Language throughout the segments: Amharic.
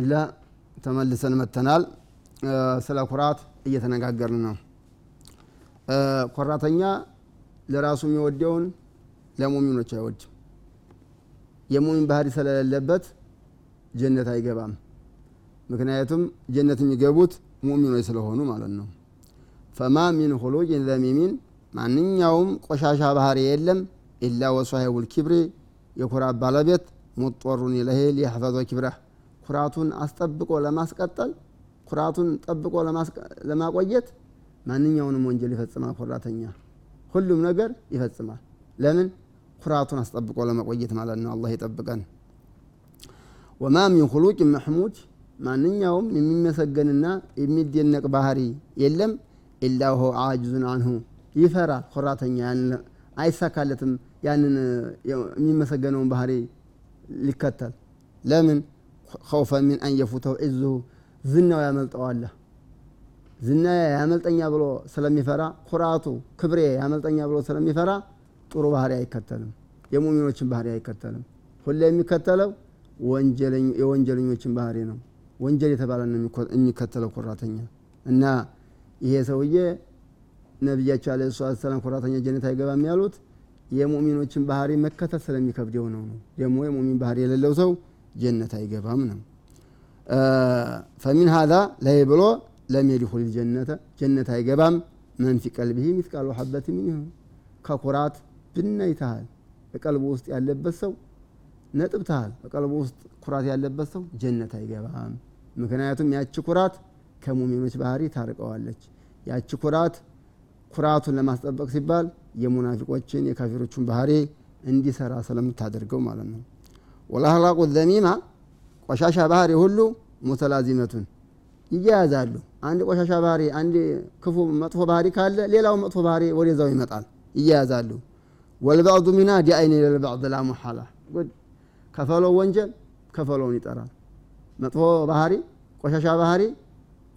ቢስሚላህ ተመልሰን መተናል ስለ ኩራት እየተነጋገርን ነው። ኮራተኛ ለራሱ የሚወደውን ለሙሚኖች አይወድም። የሙሚን ባህሪ ስለሌለበት ጀነት አይገባም። ምክንያቱም ጀነት የሚገቡት ሙሚኖች ስለሆኑ ማለት ነው። ፈማ ሚን ሁሉጅ ዘሚሚን ማንኛውም ቆሻሻ ባህሪ የለም ኢላ ወሷሂቡል ኪብሪ የኩራት ባለቤት ሙጦሩን ኢለይህ ሊያሕፈظ ኪብረህ ኩራቱን አስጠብቆ ለማስቀጠል ኩራቱን ጠብቆ ለማቆየት ማንኛውንም ወንጀል ይፈጽማል ኩራተኛ። ሁሉም ነገር ይፈጽማል። ለምን? ኩራቱን አስጠብቆ ለመቆየት ማለት ነው። አላህ ይጠብቀን። ወማ ሚን ሁሉቅ መሕሙድ ማንኛውም የሚመሰገንና የሚደነቅ ባህሪ የለም ኢላ ሆ አጅዙን አንሁ። ይፈራል ኩራተኛ አይሳካለትም ያንን የሚመሰገነውን ባህሪ ሊከተል። ለምን ከውፈ ሚን አን የፉተው ዝናው ያመልጠዋለ ዝና ያመልጠኛ ብሎ ስለሚፈራ ኩራቱ ክብሬ ያመልጠኛ ብሎ ስለሚፈራ ጥሩ ባህሪ አይከተልም። የሙሚኖችን ባህሪ አይከተልም። ሁሌ የሚከተለው የወንጀለኞችን ባህሪ ነው። ወንጀል የተባለ ነው የሚከተለው ኩራተኛ። እና ይሄ ሰውዬ ነቢያቸው አለ ሰላም ኩራተኛ ጀነት አይገባም ያሉት የሙሚኖችን ባህሪ መከተል ስለሚከብደው ነው። ደግሞ የሙሚን ባህሪ የሌለው ሰው ጀነት አይገባም ነው። ፈሚን ሀዛ ላይ ብሎ ለም የድኹል ጀነተ ጀነት አይገባም። መን ፊ ቀልቢሂ ሚስቃሉ ሐበት ሚንሁ። ከኩራት ብናይተሃል በቀልቡ ውስጥ ያለበት ሰው ነጥብተሃል በቀልቡ ውስጥ ኩራት ያለበት ሰው ጀነት አይገባም። ምክንያቱም ያቺ ኩራት ከሙሚኖች ባህሪ ታርቀዋለች። ያቺ ኩራት ኩራቱን ለማስጠበቅ ሲባል የሙናፊቆችን የካፊሮቹን ባህሪ እንዲሰራ ስለምታደርገው ማለት ነው ወላህላቁ ዘሚማ ቆሻሻ ባህሪ ሁሉ ሙተላዚመቱን ይያያዛሉ። አንድ ቆሻሻ ባህሪ አንድ ክፉ መጥፎ ባህሪ ካለ ሌላው መጥፎ ባህሪ ወደዛው ይመጣል ይያያዛሉ። ወልባዕዱ ሚና ዲአይን ለልባዕድ ላ ሙሓላ ከፈለው ወንጀል ከፈለውን ይጠራል። መጥፎ ባህሪ ቆሻሻ ባህሪ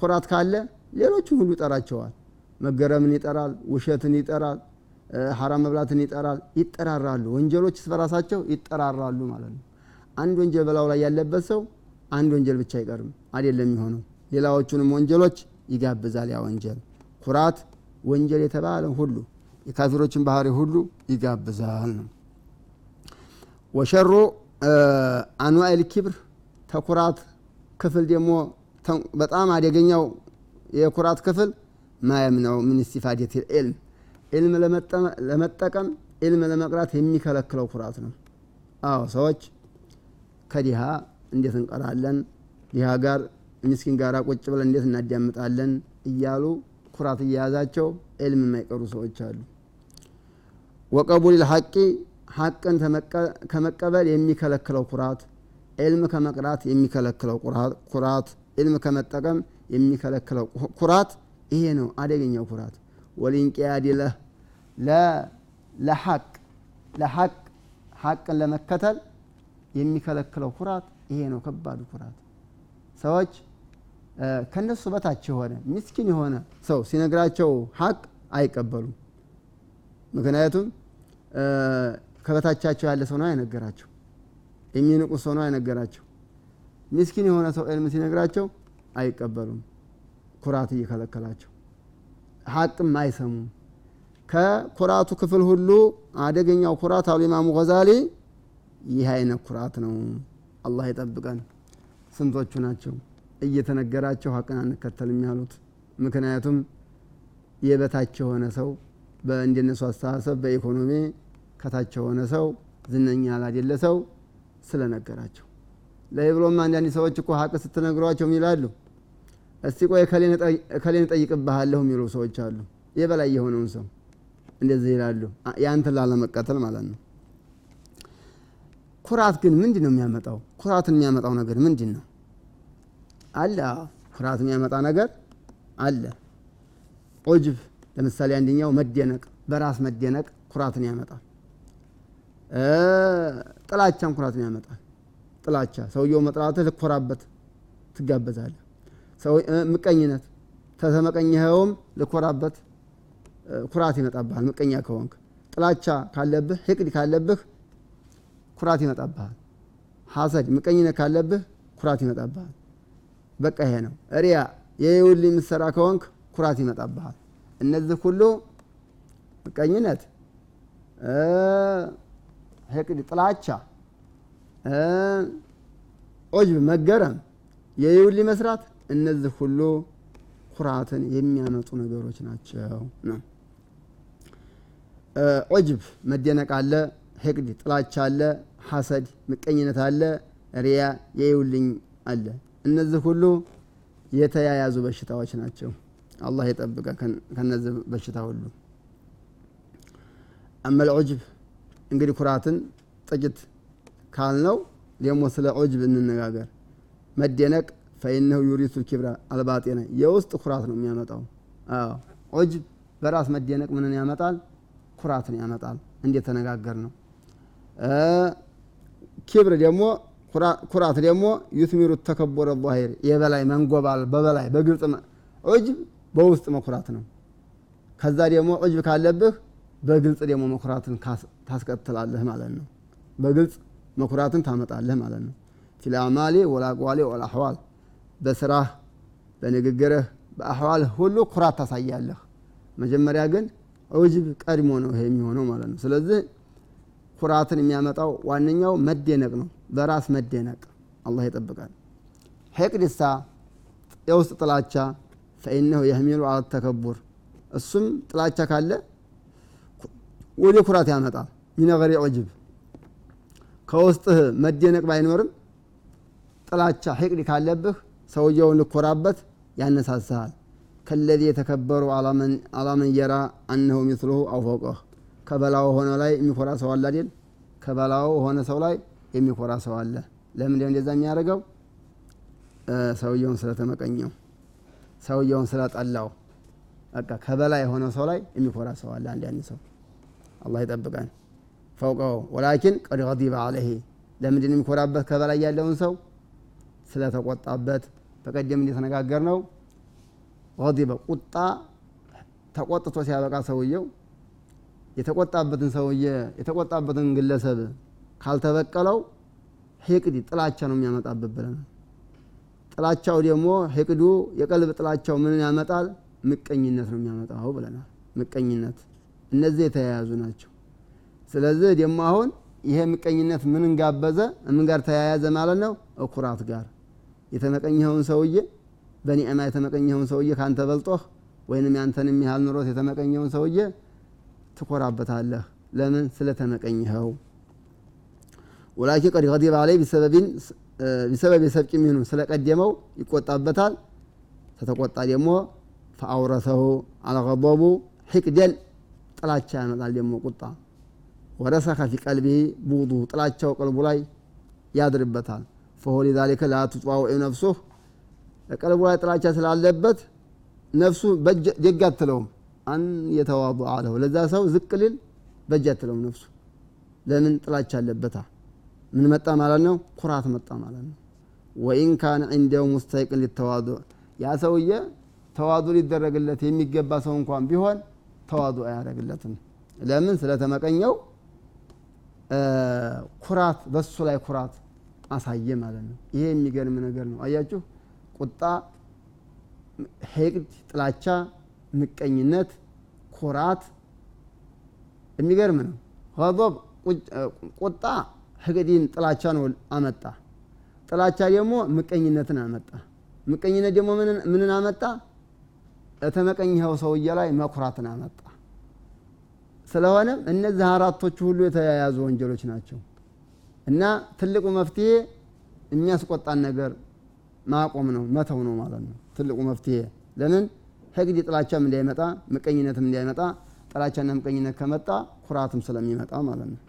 ኩራት ካለ ሌሎችን ሁሉ ይጠራቸዋል። መገረምን ይጠራል ውሸትን ይጠራል ሐራም መብላትን ይጠራል ይጠራራሉ። ወንጀሎች በራሳቸው ይጠራራሉ ማለት ነው አንድ ወንጀል በላው ላይ ያለበት ሰው አንድ ወንጀል ብቻ አይቀርም አይደለም የሚሆነው። ሌላዎቹንም ወንጀሎች ይጋብዛል ያ ወንጀል። ኩራት ወንጀል የተባለ ሁሉ የካፊሮችን ባህሪ ሁሉ ይጋብዛል ነው። ወሸሩ አንዋኤል ኪብር ተኩራት ክፍል ደግሞ በጣም አደገኛው የኩራት ክፍል ማየም ነው። ምን ስቲፋዴት ልዕልም ዕልም ለመጠቀም ዕልም ለመቅራት የሚከለክለው ኩራት ነው። አዎ ሰዎች ከዲሃ እንዴት እንቀራለን? ዲሃ ጋር ምስኪን ጋር ቁጭ ብለን እንዴት እናዳምጣለን? እያሉ ኩራት እየያዛቸው ዕልም የማይቀሩ ሰዎች አሉ። ወቀቡል ልሐቂ ሐቅን ከመቀበል የሚከለክለው ኩራት ዕልም ከመቅራት የሚከለክለው ኩራት ዕልም ከመጠቀም የሚከለክለው ኩራት ይሄ ነው አደገኛው ኩራት። ወሊንቅያድ ለህ ለሐቅ ለሐቅ ሐቅን ለመከተል የሚከለክለው ኩራት ይሄ ነው። ከባዱ ኩራት ሰዎች ከነሱ በታች የሆነ ምስኪን የሆነ ሰው ሲነግራቸው ሐቅ አይቀበሉም። ምክንያቱም ከበታቻቸው ያለ ሰው ነው አይነገራቸው። የሚንቁ ሰው ነው አይነገራቸው። ምስኪን የሆነ ሰው ዕልም ሲነግራቸው አይቀበሉም። ኩራት እየከለከላቸው ሐቅም አይሰሙም። ከኩራቱ ክፍል ሁሉ አደገኛው ኩራት አሉ። ኢማሙ ገዛሊ ይህ አይነት ኩራት ነው። አላህ ይጠብቀን። ስንቶቹ ናቸው እየተነገራቸው ሀቅን አንከተልም ያሉት? ምክንያቱም የበታች የሆነ ሰው በእንደነሱ አስተሳሰብ በኢኮኖሚ ከታች የሆነ ሰው ዝነኛ ላደለ ሰው ስለነገራቸው። ለይ ብሎም አንዳንድ ሰዎች እኮ ሀቅ ስትነግሯቸው ይላሉ? እስቲ ቆይ ከሌን እጠይቅብሃለሁ የሚሉ ሰዎች አሉ። የበላይ የሆነውን ሰው እንደዚህ ይላሉ። ያንተን ላለመቀተል ማለት ነው ኩራት ግን ምንድን ነው የሚያመጣው? ኩራትን የሚያመጣው ነገር ምንድን ነው አለ ኩራት የሚያመጣ ነገር አለ። ዑጅብ ለምሳሌ አንደኛው መደነቅ በራስ መደነቅ ኩራትን ያመጣል። ጥላቻም ኩራትን ያመጣል። ጥላቻ ሰውየው መጥራትህ ልኮራበት ትጋበዛለህ። ምቀኝነት ተተመቀኘኸውም ልኮራበት ኩራት ይመጣብሃል። ምቀኛ ከሆንክ። ጥላቻ ካለብህ ሕቅድ ካለብህ ኩራት ይመጣብሃል። ሐሰድ ምቀኝነት ካለብህ ኩራት ይመጣብሃል። በቃ ይሄ ነው። ሪያ የይውል የምትሰራ ከሆንክ ኩራት ይመጣብሃል። እነዚህ ሁሉ ምቀኝነት ሕቅድ ጥላቻ ዑጅብ መገረም የይውል መስራት እነዚህ ሁሉ ኩራትን የሚያመጡ ነገሮች ናቸው ነው። ዑጅብ መደነቅ አለ ሕቅድ ጥላቻ አለ ሐሰድ ምቀኝነት አለ ሪያ የይውልኝ አለ። እነዚህ ሁሉ የተያያዙ በሽታዎች ናቸው። አላህ የጠብቀ ከነዚህ በሽታ ሁሉ። አመል ዑጅብ እንግዲህ ኩራትን ጥቂት ካልነው ደግሞ ስለ ዑጅብ እንነጋገር። መደነቅ ፈኢነሁ ዩሪቱ ልኪብራ አልባጤነ የውስጥ ኩራት ነው የሚያመጣው። ዑጅብ በራስ መደነቅ ምንን ያመጣል? ኩራትን ያመጣል። እንዴት ተነጋገር ነው ኪብር ደግሞ ኩራት ደግሞ ዩትሚሩ ተከቦረ ዛሂር የበላይ መንጎባል በበላይ በግልጽ ዑጅብ በውስጥ መኩራት ነው። ከዛ ደግሞ ዑጅብ ካለብህ በግልጽ ደግሞ መኩራትን ታስቀጥላለህ ማለት ነው። በግልጽ መኩራትን ታመጣለህ ማለት ነው። ፊል አዕማሊ ወልአሕዋል በስራህ በንግግርህ በአሕዋልህ ሁሉ ኩራት ታሳያለህ። መጀመሪያ ግን ዑጅብ ቀድሞ ነው ይሄ የሚሆነው ማለት ነው። ስለዚህ ኩራትን የሚያመጣው ዋነኛው መደነቅ ነው። በራስ መደነቅ አላህ ይጠብቃል። ሕቅድሳ የውስጥ ጥላቻ ፈኢነሁ የህሚሉ አላ ተከቡር። እሱም ጥላቻ ካለ ወደ ኩራት ያመጣል። ሚነገሪ ዑጅብ ከውስጥህ መደነቅ ባይኖርም ጥላቻ ሕቅድ ካለብህ ሰውየውን ልኮራበት ያነሳስሃል ከለዚ የተከበሩ አላመን የራ አነሁ ሚስሉሁ አውፈቀህ ከበላው ሆነ ላይ የሚኮራ ሰው አለ አይደል? ከበላው ሆነ ሰው ላይ የሚኮራ ሰው አለ። ለምንድነው እንደዛ የሚያደርገው? ሰውየውን ስለተመቀኘው ሰውየውን ስለጠላው። በቃ ከበላይ የሆነ ሰው ላይ የሚኮራ ሰው አለ ያን ሰው። አላህ ይጠብቀን። ፈውቀው ወላኪን ቀድ ገዲበ አለይህ ለምንድን የሚኮራበት? ከበላይ ያለውን ሰው ስለተቆጣበት። በቀደም እንደተነጋገር ነው ገዲበ ቁጣ ተቆጥቶ ሲያበቃ ሰውየው የተቆጣበትን ሰውዬ የተቆጣበትን ግለሰብ ካልተበቀለው ሂቅድ ጥላቻ ነው የሚያመጣበት ብለናል። ጥላቻው ደግሞ ሂቅዱ የቀልብ ጥላቻው ምንን ያመጣል? ምቀኝነት ነው የሚያመጣው ብለናል። ምቀኝነት። እነዚህ የተያያዙ ናቸው። ስለዚህ ደግሞ አሁን ይሄ ምቀኝነት ምንን ጋበዘ? ምን ጋር ተያያዘ ማለት ነው? እኩራት ጋር። የተመቀኘኸውን ሰውዬ በኒዕማ የተመቀኘኸውን ሰውዬ ካንተ በልጦህ ወይንም ያንተን የሚያህል ኑሮት የተመቀኘውን ሰውዬ ትኮራበታለህ? ለምን ስለተመቀኝኸው ወላኪን ቀድ ገዲበ አለይ ቢሰበብ የሰብቂ ሚሆኑ ስለቀደመው ይቆጣበታል። ተተቆጣ ደግሞ ፈአውረሰሁ አልገضቡ ሕቅደን ጥላቻ ያመጣል ደግሞ ቁጣ። ወረሰኸ ፊ ቀልቢ ቡዱ ጥላቻው ቀልቡ ላይ ያድርበታል። ፈሆ ሊዛሊከ ላ ነፍሱህ ቀልቡ ላይ ጥላቻ ስላለበት ነፍሱ ደግ አትለውም አን የተዋض አለሁ ለዛ ሰው ዝቅ ሊል በጅ ነፍሱ። ለምን ጥላቻ አለበታ? ምን መጣ ማለት ነው? ኩራት መጣ ማለት ነው። ወኢን ካነ ዒንደው ሙስተይቅን ሊተዋዱዕ ያ ሰውዬ ተዋዱ ሊደረግለት የሚገባ ሰው እንኳን ቢሆን ተዋዱ አያደረግለትም ለምን? ስለተመቀኘው ኩራት በሱ ላይ ኩራት አሳየ ማለት ነው። ይሄ የሚገርም ነገር ነው። አያችሁ? ቁጣ ሄቅድ ጥላቻ ምቀኝነት ኩራት የሚገርም ነው። ዶብ ቁጣ ህቅዲን ጥላቻ ነው አመጣ። ጥላቻ ደግሞ ምቀኝነትን አመጣ። ምቀኝነት ደግሞ ምንን አመጣ? የተመቀኝኸው ሰውዬ ላይ መኩራትን አመጣ። ስለሆነም እነዚህ አራቶቹ ሁሉ የተያያዙ ወንጀሎች ናቸው። እና ትልቁ መፍትሄ የሚያስቆጣን ነገር ማቆም ነው መተው ነው ማለት ነው። ትልቁ መፍትሄ ለምን ህግድ ጥላቻም እንዳይመጣ ምቀኝነትም እንዳይመጣ ጥላቻና ምቀኝነት ከመጣ ኩራትም ስለሚመጣ ማለት ነው።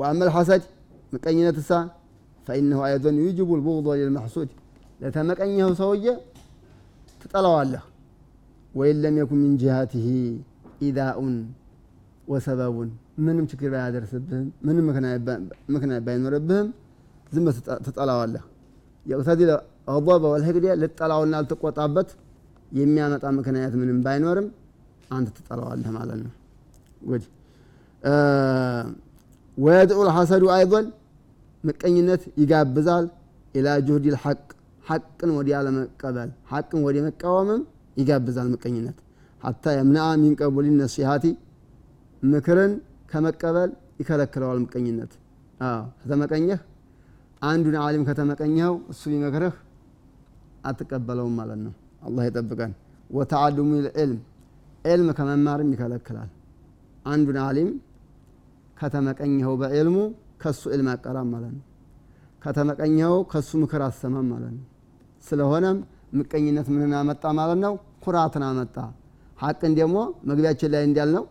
ወአመል ሐሰድ ምቀኝነት እሳ ፈኢነሁ አይዶን ዩጅቡ ልቡغض ልልመሕሱድ ለተመቀኘኸው ሰውዬ ትጠላዋለህ። ወይን ለም የኩን ሚን ጅሃትህ ኢዳኡን ወሰበቡን። ምንም ችግር ባያደርስብህም ምንም ምክንያት ባይኖርብህም ዝም ትጠላዋለህ። የቅተዲ ገضበ ወልሕቅድ ልጠላውና ልትቆጣበት የሚያመጣ ምክንያት ምንም ባይኖርም አንተ ትጠላዋለህ ማለት ነው። ጉድ። ወየድዑ ልሐሰዱ አይዶን ምቀኝነት ይጋብዛል። ኢላ ጁህድ ልሐቅ ሐቅን ወዲያ ለመቀበል ሐቅን ወደ መቃወምም ይጋብዛል ምቀኝነት። ሀታ የምንአ ሚን ነሲሃቲ ምክርን ከመቀበል ይከለክለዋል ምቀኝነት። ከተመቀኘህ አንዱን አሊም ከተመቀኘኸው እሱ ቢመክርህ አትቀበለውም ማለት ነው። አላህ ይጠብቀን። ወተዓሉሙ ልዕልም ዕልም ከመማርም ይከለክላል። አንዱን አሊም ከተመቀኘኸው በዕልሙ ከሱ ዕልም አቀራም ማለት ነው። ከተመቀኘኸው ከሱ ምክር አሰማም ማለት ነው። ስለሆነም ምቀኝነት ምንን አመጣ ማለት ነው? ኩራትን አመጣ። ሀቅን ደግሞ መግቢያችን ላይ እንዳልነው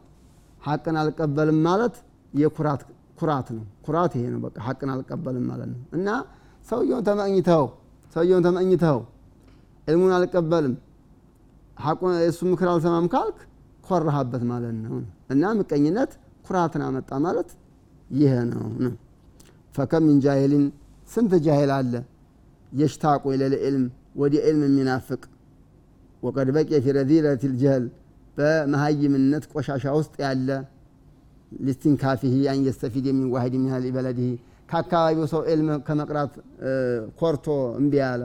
ሀቅን አልቀበልም ማለት የኩራት ኩራት ነው። ኩራት ይሄ ነው በቃ። ሀቅን አልቀበልም ማለት ነው። እና ሰውየውን ተመኝተው ሰውየውን ተመኝተው ዕልሙን አልቀበልም። የእሱ ምክር አልሰማም ካልክ ኮራሃበት ማለት ነው። እና ምቀኝነት ኩራትን አመጣ ማለት ይሄ ነው። ነው ፈከም ምን ጃሂልን ስንት ጃሂል አለ? የሽታቁ ኢለል ዕልም ወደ ዕልም የሚናፍቅ። ወቀድ በቂየ ፊ ረዚለት ልጀህል በመሀይምነት ቆሻሻ ውስጥ ያለ። ሊስቲንካፊህ አን የስተፊድ የሚን ዋሂድ ምን ያህል በለድህ ከአካባቢው ሰው ዕልም ከመቅራት ኮርቶ እምቢ ያለ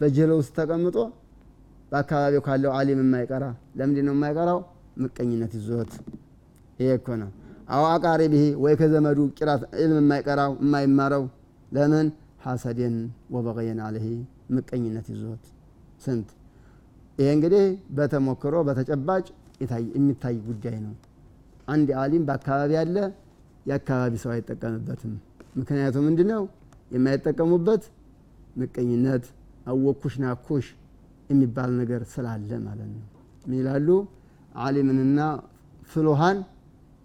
በጅህል ውስጥ ተቀምጦ በአካባቢው ካለው አሊም የማይቀራ ለምንድን ነው የማይቀራው? ምቀኝነት ይዞት። ይሄ እኮ ነው። አው አቃሪቢህ ወይ ከዘመዱ ቂራት ዕልም የማይቀራው የማይማረው ለምን? ሐሰድን ወበቀየን አለህ ምቀኝነት ይዞት። ስንት? ይሄ እንግዲህ በተሞክሮ በተጨባጭ የሚታይ ጉዳይ ነው። አንድ አሊም በአካባቢ ያለ የአካባቢ ሰው አይጠቀምበትም። ምክንያቱ ምንድ ነው የማይጠቀሙበት ምቀኝነት አወኩሽ ናኩሽ የሚባል ነገር ስላለ ማለት ነው። ምን ይላሉ? አሊምንና ፍሎሃን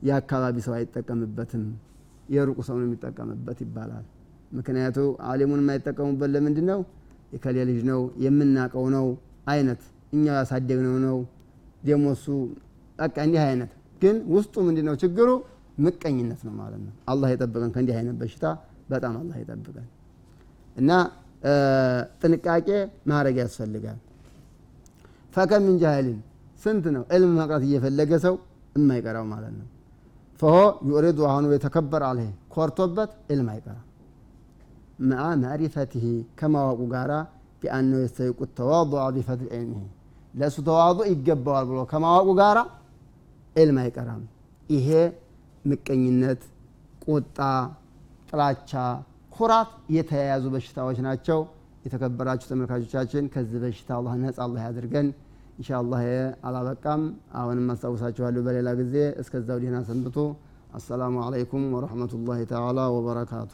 የአካባቢ ሰው አይጠቀምበትም የሩቁ ሰው ነው የሚጠቀምበት ይባላል። ምክንያቱ አሊሙን የማይጠቀሙበት ለምንድ ነው የከሌ ልጅ ነው የምናቀው ነው አይነት እኛ ያሳደግነው ነው ደግሞ እሱ በቃ እንዲህ አይነት። ግን ውስጡ ምንድ ነው ችግሩ? ምቀኝነት ነው ማለት ነው። አላህ የጠብቀን ከእንዲህ አይነት በሽታ በጣም አላህ የጠብቀን እና ጥንቃቄ ማድረግ ያስፈልጋል። ፈከም ምን ጃህልን ስንት ነው ዕልም መቅረት እየፈለገ ሰው የማይቀራው ማለት ነው። ፈሆ ዩሪዱ አሁኑ የተከበር አለ ኮርቶበት ዕልም አይቀራ መአ ማዕሪፈትህ ከማወቁ ጋራ ቢአነው የስተይቁት ተዋضع ቢፈትል ዕልምህ ለእሱ ተዋضዕ ይገባዋል ብሎ ከማወቁ ጋራ ዕልም አይቀራም። ይሄ ምቀኝነት፣ ቁጣ፣ ጥላቻ ኩራት የተያያዙ በሽታዎች ናቸው። የተከበራችሁ ተመልካቾቻችን ከዚህ በሽታ አላህ ነጻ አላህ ያድርገን። እንሻ አላህ አላበቃም። አሁንም አስታውሳችኋለሁ በሌላ ጊዜ። እስከዛው ደህና ሰንብቶ አሰላሙ አለይኩም ወረህመቱላህ ተዓላ ወበረካቱ።